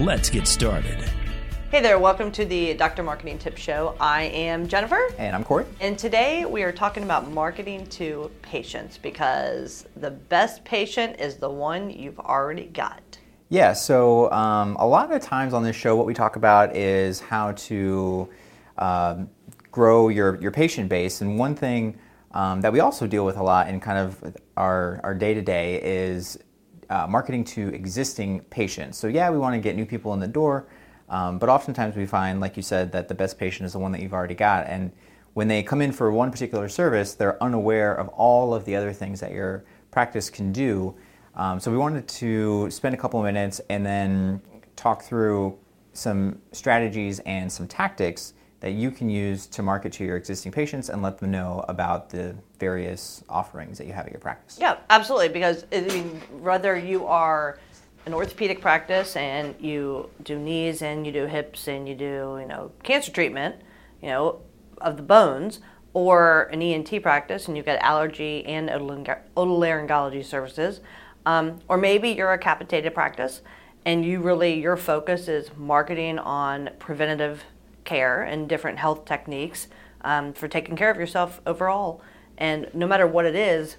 Let's get started. Hey there, welcome to the Dr. Marketing Tip Show. I am Jennifer. And I'm Corey. And today we are talking about marketing to patients because the best patient is the one you've already got. Yeah, so um, a lot of the times on this show, what we talk about is how to um, grow your, your patient base. And one thing um, that we also deal with a lot in kind of our day to day is uh, marketing to existing patients. So, yeah, we want to get new people in the door. Um, but oftentimes we find, like you said, that the best patient is the one that you've already got. And when they come in for one particular service, they're unaware of all of the other things that your practice can do. Um, so we wanted to spend a couple of minutes and then talk through some strategies and some tactics that you can use to market to your existing patients and let them know about the various offerings that you have at your practice. Yeah, absolutely. Because I mean, whether you are an orthopedic practice and you do knees and you do hips and you do you know cancer treatment you know of the bones or an ENT practice and you've got allergy and otolaryngology services um, or maybe you're a capitated practice and you really your focus is marketing on preventative care and different health techniques um, for taking care of yourself overall and no matter what it is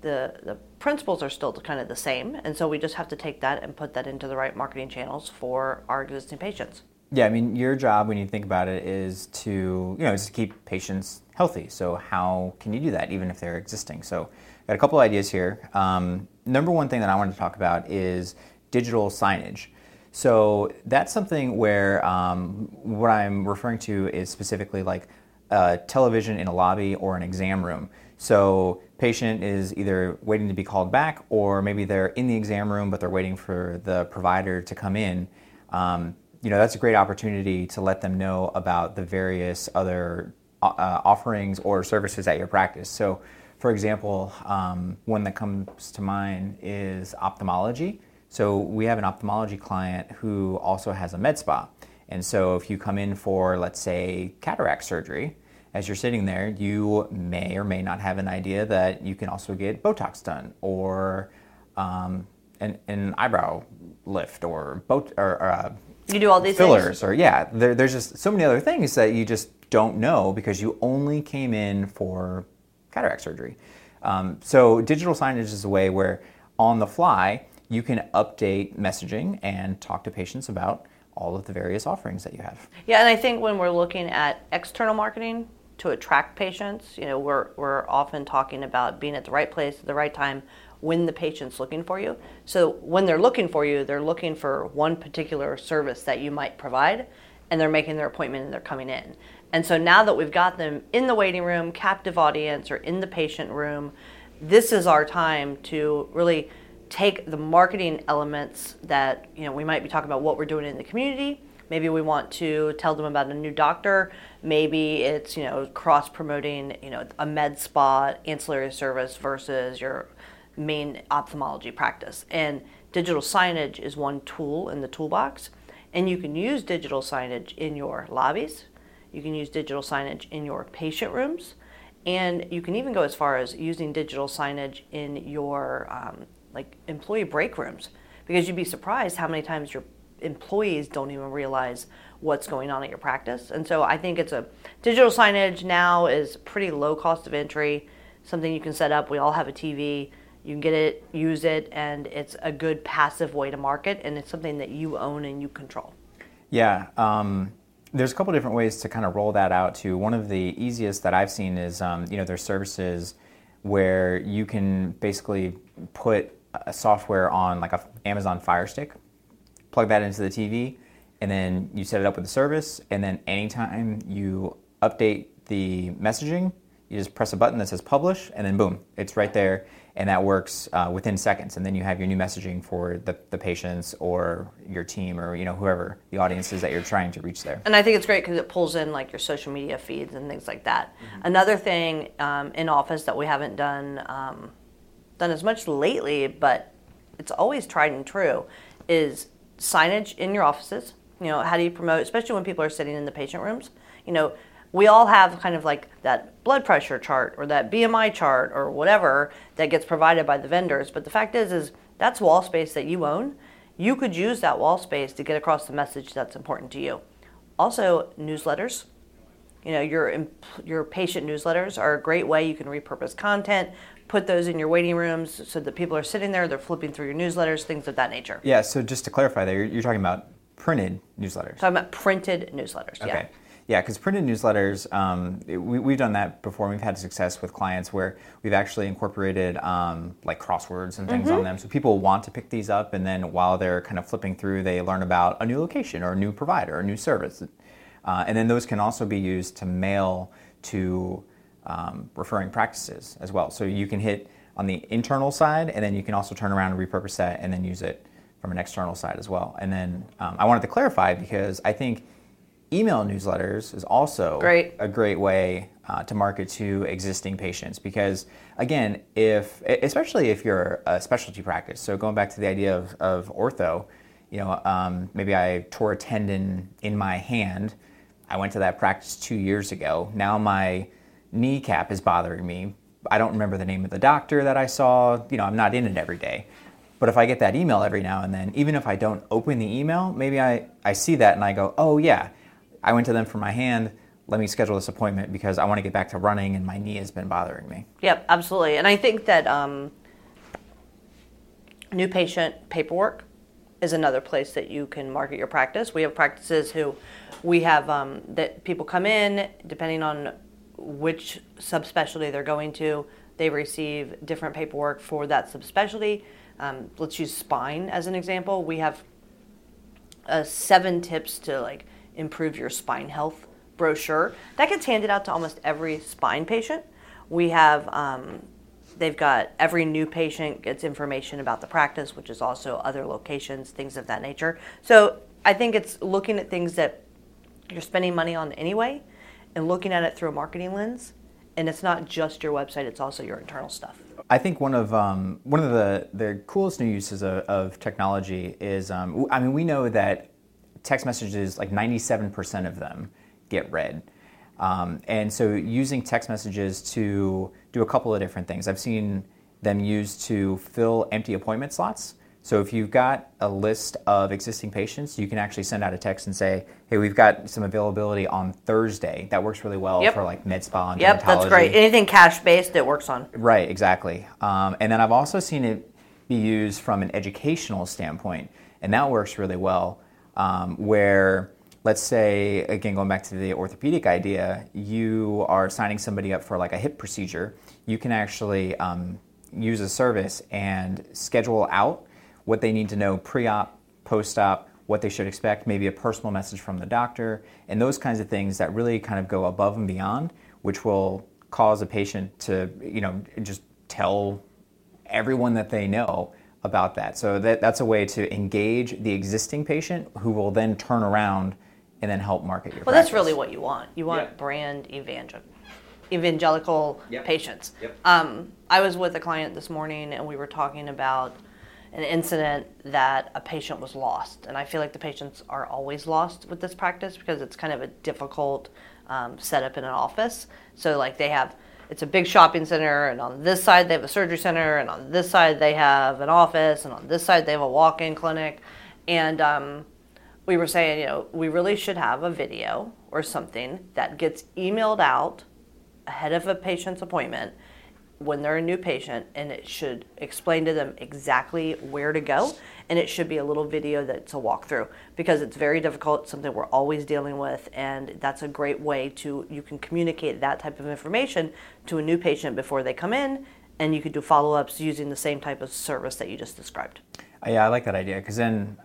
the, the principles are still kind of the same. And so we just have to take that and put that into the right marketing channels for our existing patients. Yeah, I mean, your job when you think about it is to, you know, is to keep patients healthy. So how can you do that even if they're existing? So I've got a couple ideas here. Um, number one thing that I wanted to talk about is digital signage. So that's something where um, what I'm referring to is specifically like a television in a lobby or an exam room. So patient is either waiting to be called back or maybe they're in the exam room but they're waiting for the provider to come in. Um, you know, that's a great opportunity to let them know about the various other uh, offerings or services at your practice. So, for example, um, one that comes to mind is ophthalmology. So, we have an ophthalmology client who also has a med spa. And so, if you come in for, let's say, cataract surgery, as you're sitting there, you may or may not have an idea that you can also get Botox done or um, an, an, eyebrow lift or, bot- or uh, you do all these fillers things? or yeah, there, there's just so many other things that you just don't know because you only came in for cataract surgery. Um, so digital signage is a way where on the fly you can update messaging and talk to patients about all of the various offerings that you have. Yeah, and I think when we're looking at external marketing, to attract patients. You know, we're, we're often talking about being at the right place at the right time when the patient's looking for you. So when they're looking for you, they're looking for one particular service that you might provide, and they're making their appointment and they're coming in. And so now that we've got them in the waiting room, captive audience, or in the patient room, this is our time to really take the marketing elements that you know we might be talking about what we're doing in the community Maybe we want to tell them about a new doctor. Maybe it's you know cross promoting you know a med spa ancillary service versus your main ophthalmology practice. And digital signage is one tool in the toolbox. And you can use digital signage in your lobbies. You can use digital signage in your patient rooms. And you can even go as far as using digital signage in your um, like employee break rooms because you'd be surprised how many times your employees don't even realize what's going on at your practice. And so I think it's a digital signage now is pretty low cost of entry, something you can set up. We all have a TV. You can get it, use it, and it's a good passive way to market, and it's something that you own and you control. Yeah, um, there's a couple different ways to kind of roll that out. To one of the easiest that I've seen is, um, you know, there's services where you can basically put a software on like a Amazon Fire Stick plug that into the TV, and then you set it up with the service, and then anytime you update the messaging, You just press a button that says publish, and then boom, it's right there, and that works uh, within seconds. And then you have your new messaging for the, the patients or your team or you know whoever the audience is that you're trying to reach there. And I think it's great because it pulls in like your social media feeds and things like that. Mm-hmm. Another thing um, in office that we haven't done um, done as much lately, but it's always tried and true, is signage in your offices. You know, how do you promote, especially when people are sitting in the patient rooms? You know, we all have kind of like that blood pressure chart or that BMI chart or whatever that gets provided by the vendors. But the fact is, is that's wall space that you own. You could use that wall space to get across the message that's important to you. Also, newsletters. You know, your your patient newsletters are a great way you can repurpose content, put those in your waiting rooms so that people are sitting there, they're flipping through your newsletters, things of that nature. Yeah. So just to clarify, there, you're, you're talking about printed newsletters. Talking about printed newsletters. Okay. Yeah. Yeah, because printed newsletters, um, we, have done that before. We've had success with clients where we've actually incorporated um, like crosswords and things mm-hmm. on them. So people want to pick these up, and then while they're kind of flipping through, they learn about a new location or a new provider or a new service. Uh, and then those can also be used to mail to um, referring practices as well. So you can hit on the internal side, and then you can also turn around and repurpose that and then use it from an external side as well. And then um, I wanted to clarify because I think email newsletters is also great. a great way uh, to market to existing patients because again if especially if you're a specialty practice so going back to the idea of, of ortho you know um, maybe i tore a tendon in my hand i went to that practice two years ago now my kneecap is bothering me i don't remember the name of the doctor that i saw you know i'm not in it every day but if I get that email every now and then, even if I don't open the email, maybe I, I see that and I go, oh yeah, I went to them for my hand. Let me schedule this appointment because I want to get back to running and my knee has been bothering me. Yep, absolutely. And I think that um, new patient paperwork is another place that you can market your practice. We have practices who we have um, that people come in depending on which subspecialty they're going to. They receive different paperwork for that subspecialty. Um, let's use spine as an example. We have uh, seven tips to like improve your spine health brochure. That gets handed out to almost every spine patient. We have, um, they've got every new patient gets information about the practice, which is also other locations, things of that nature. So I think it's looking at things that you're spending money on anyway and looking at it through a marketing lens. And it's not just your website, it's also your internal stuff. I think one of um, one of the, the coolest new uses of, of technology is um, I mean we know that text messages, like 97% of them get read. Um, and so using text messages to do a couple of different things. I've seen them used to fill empty appointment slots. So if you've got a list of existing patients, you can actually send out a text and say, "Hey, we've got some availability on Thursday." That works really well yep. for like med spa and Yep, that's great. Anything cash based, it works on. Right, exactly. Um, and then I've also seen it be used from an educational standpoint, and that works really well um, where let's say again going back to the orthopedic idea you are signing somebody up for like a hip procedure you can actually um, use a service and schedule out what they need to know pre-op post-op what they should expect maybe a personal message from the doctor and those kinds of things that really kind of go above and beyond which will cause a patient to you know just tell everyone that they know about that. So that, that's a way to engage the existing patient who will then turn around and then help market your Well, practice. that's really what you want. You want brand evangel- evangelical yep. patients. Yep. Um, I was with a client this morning and we were talking about an incident that a patient was lost. And I feel like the patients are always lost with this practice because it's kind of a difficult um, setup in an office. So, like, they have it's a big shopping center, and on this side they have a surgery center, and on this side they have an office, and on this side they have a walk-in clinic, and um, we were saying, you know, we really should have a video or something that gets emailed out ahead of a patient's appointment when they're a new patient and it should explain to them exactly where to go and it should be a little video that's a walkthrough because it's very difficult something we're always dealing with and that's a great way to you can communicate that type of information to a new patient before they come in and you could do follow-ups using the same type of service that you just described. Uh, yeah i like that idea because then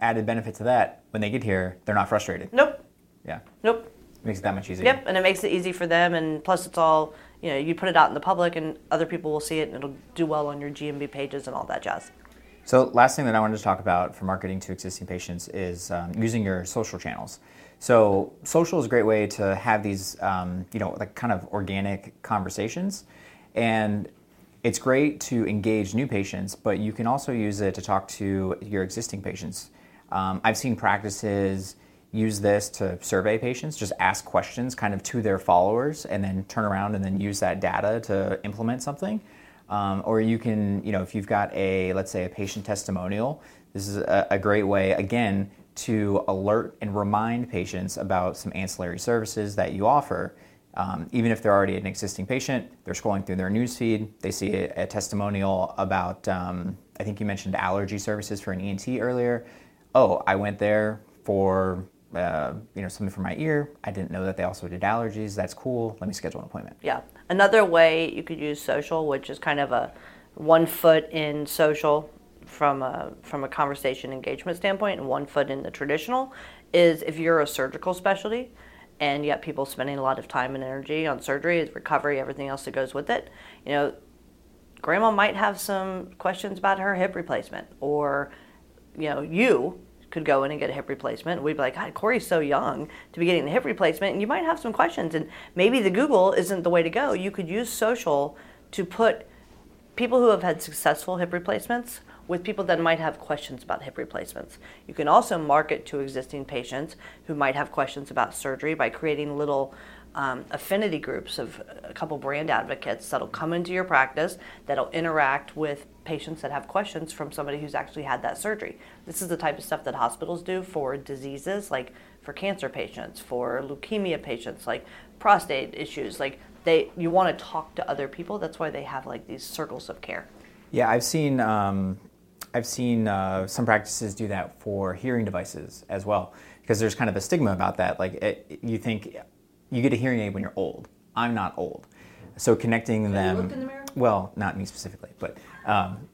added benefit to that when they get here they're not frustrated. Nope. Yeah. Nope makes it that much easier. Yep, and it makes it easy for them, and plus it's all you know. You put it out in the public, and other people will see it, and it'll do well on your GMB pages and all that jazz. So, last thing that I wanted to talk about for marketing to existing patients is um, using your social channels. So, social is a great way to have these, um, you know, like kind of organic conversations, and it's great to engage new patients, but you can also use it to talk to your existing patients. Um, I've seen practices use this to survey patients, just ask questions kind of to their followers, and then turn around and then use that data to implement something. Um, or you can, you know, if you've got a, let's say, a patient testimonial, this is a, a great way, again, to alert and remind patients about some ancillary services that you offer. Um, even if they're already an existing patient, they're scrolling through their newsfeed, they see a, a testimonial about, um, I think you mentioned allergy services for an ENT earlier. Oh, I went there for uh, you know something for my ear. I didn't know that they also did allergies. That's cool. Let me schedule an appointment. Yeah. Another way you could use social, which is kind of a one foot in social from a from a conversation engagement standpoint, and one foot in the traditional, is if you're a surgical specialty, and yet people spending a lot of time and energy on surgery, recovery, everything else that goes with it. You know, grandma might have some questions about her hip replacement, or you know, you could go in and get a hip replacement. We'd be like, God, Corey's so young to be getting the hip replacement, and you might have some questions. And maybe the Google isn't the way to go. You could use social to put people who have had successful hip replacements with people that might have questions about hip replacements. You can also market to existing patients who might have questions about surgery by creating little um, affinity groups of a couple brand advocates that'll come into your practice that'll interact with patients that have questions from somebody who's actually had that surgery. This is the type of stuff that hospitals do for diseases like for cancer patients, for leukemia patients, like prostate issues. Like they, you want to talk to other people. That's why they have like these circles of care. Yeah, I've seen um, I've seen uh, some practices do that for hearing devices as well because there's kind of a stigma about that. Like it, you think you get a hearing aid when you're old. I'm not old, so connecting Have them. you looked in the? Well, not me specifically, but um,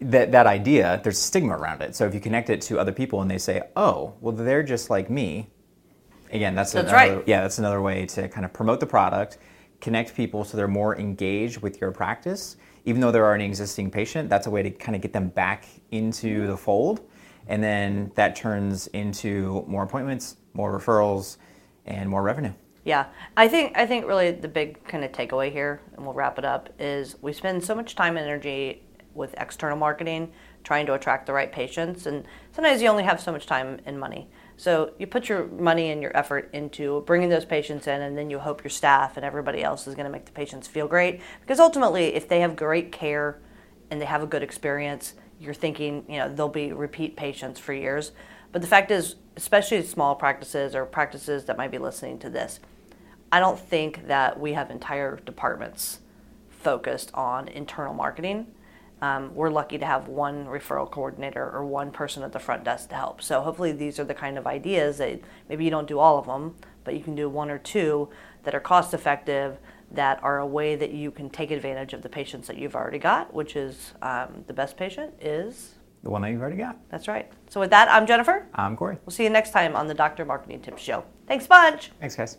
that that idea, there's stigma around it. So if you connect it to other people and they say, "Oh, well, they're just like me," again, that's, That's another, right. Yeah, that's another way to kind of promote the product, connect people so they're more engaged with your practice. Even though they're already an existing patient, that's a way to kind of get them back into the fold, and then that turns into more appointments, more referrals, and more revenue. Yeah, I think I think really the big kind of takeaway here, and we'll wrap it up, is we spend so much time and energy with external marketing trying to attract the right patients, and sometimes you only have so much time and money. So you put your money and your effort into bringing those patients in, and then you hope your staff and everybody else is going to make the patients feel great. Because ultimately, if they have great care and they have a good experience, you're thinking, you know, they'll be repeat patients for years. But the fact is, especially small practices or practices that might be listening to this, I don't think that we have entire departments focused on internal marketing. Um, we're lucky to have one referral coordinator or one person at the front desk to help. So hopefully these are the kind of ideas that maybe you don't do all of them, but you can do one or two that are cost effective, that are a way that you can take advantage of the patients that you've already got, which is um, the best patient is. The one that you've already got. That's right. So with that, I'm Jennifer. I'm Corey. We'll see you next time on the Dr. Marketing Tips Show. Thanks, bunch. Thanks, guys.